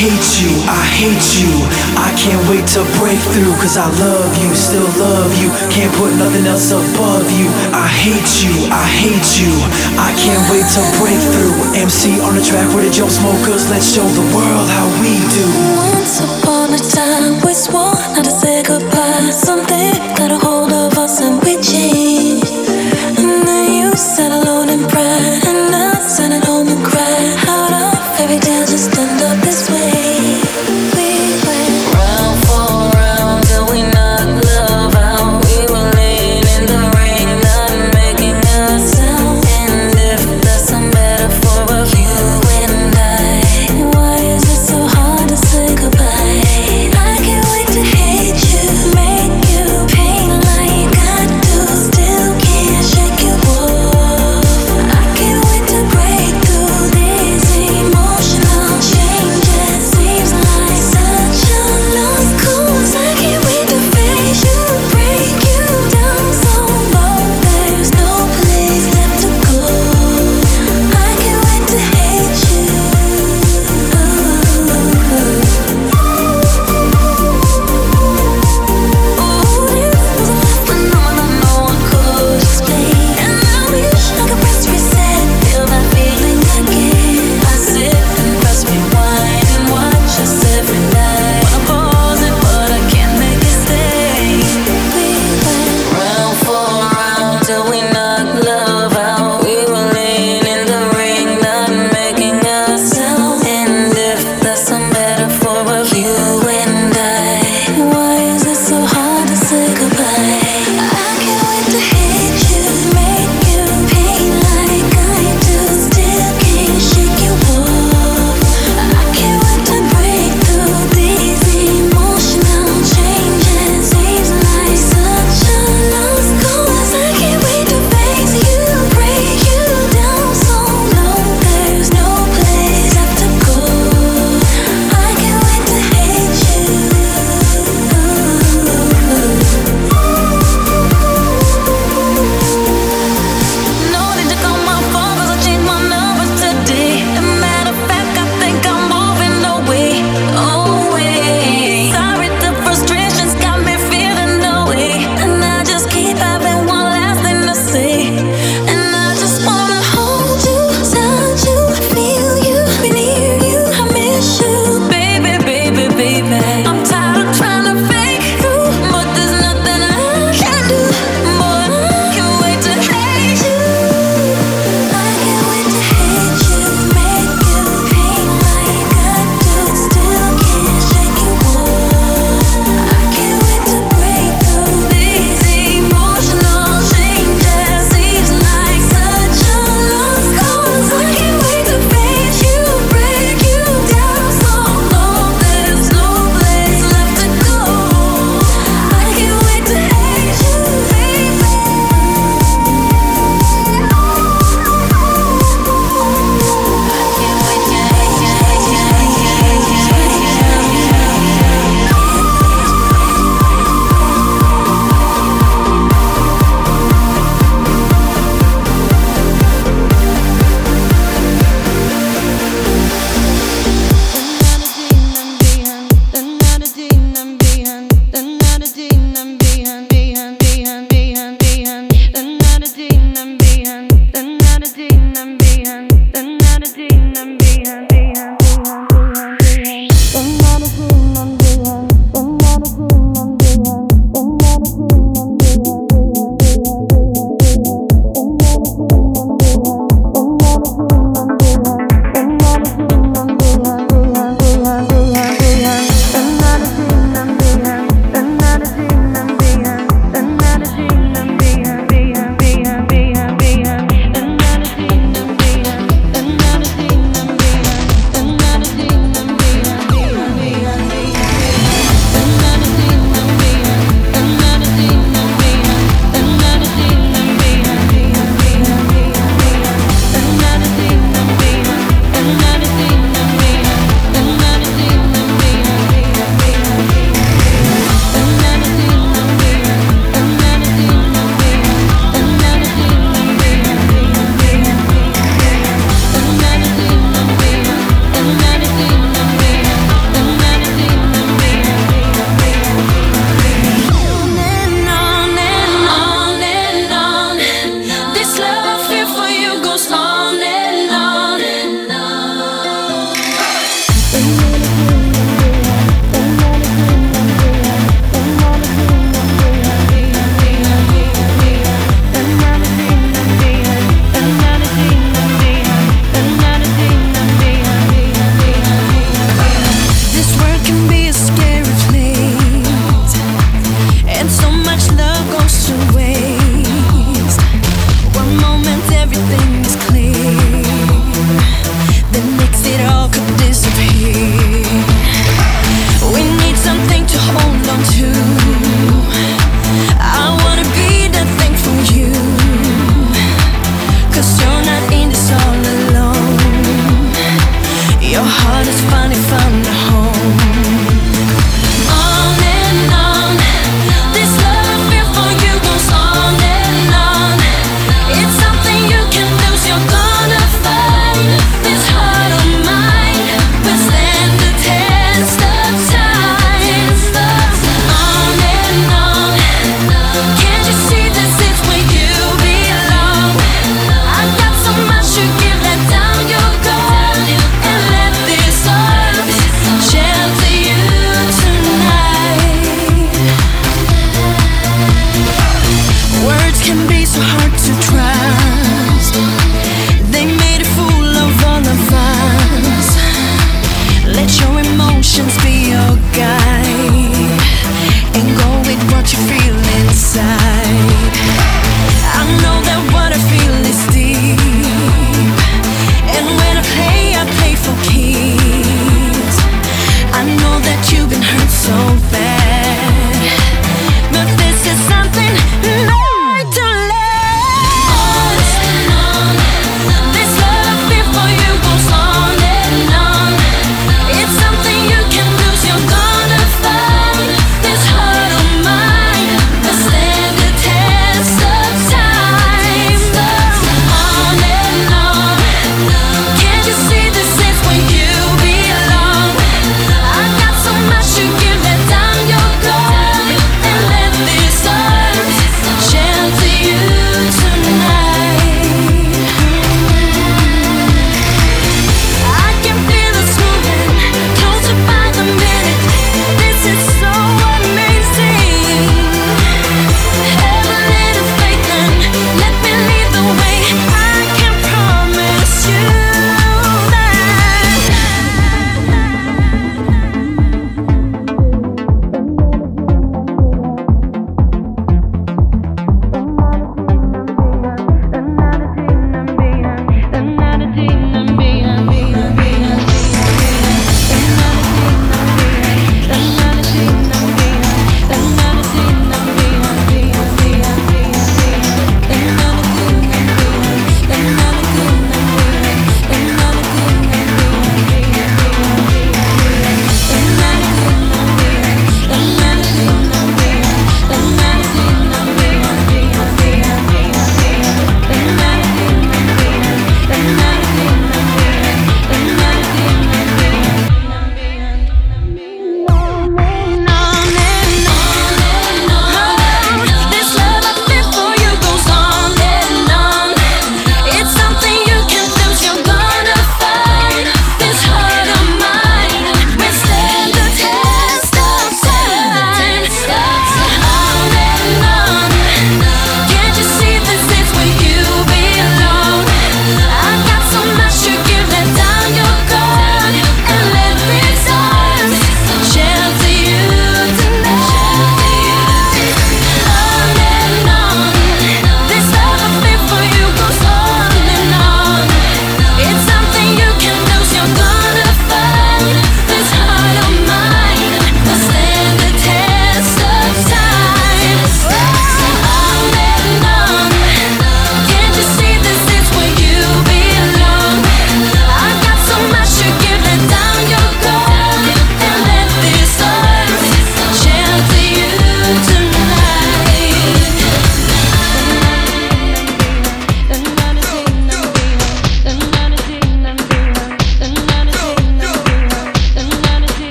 Hate you, I hate you. I can't wait to break through, cause I love you, still love you. Can't put nothing else above you. I hate you, I hate you. I can't wait to break through. MC on the track with the Jump Smokers, let's show the world how we do. Once upon a time, we swore not to say goodbye. Something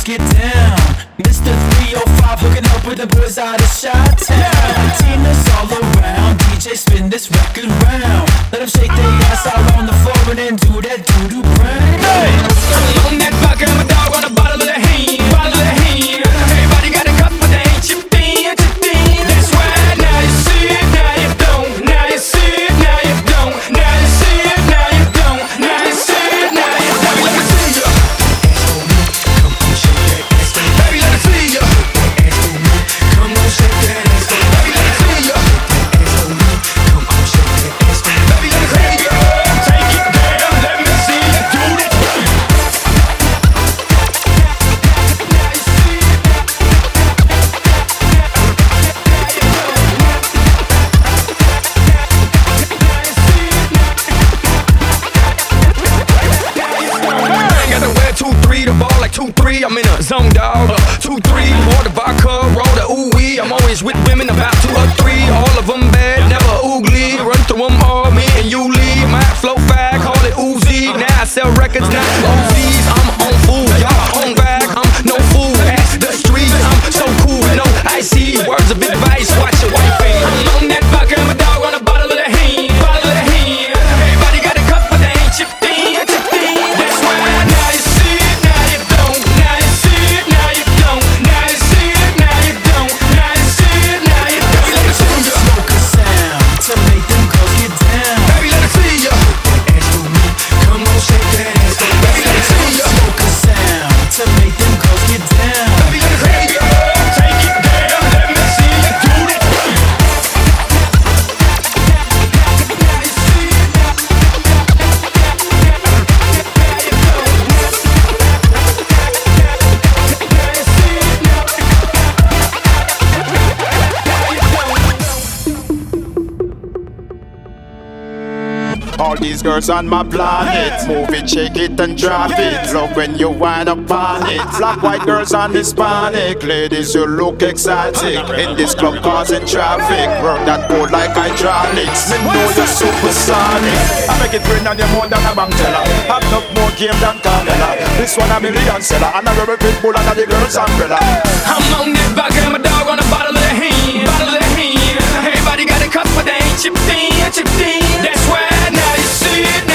girls get down. Mr. 305 hooking up with the boys out of shot. Girls on my planet. Move it, shake it, and drop it. Love when you wind up on it. Ah! Black, white girls and Hispanic. Ladies, you look exotic. Ah! In this club causing traffic. Work that boat like hydraulics. Me know you're supersonic. I make it rain on you more than a bank teller. Have no more game than Carmella. This one a million seller. And I rub a big bull under the girls' umbrella. I'm on this back and my dog on a bottle of hand. Bottle of hand. Everybody got a cup, but they ain't chipped in, chipped in. That's why see it,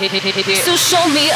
So show me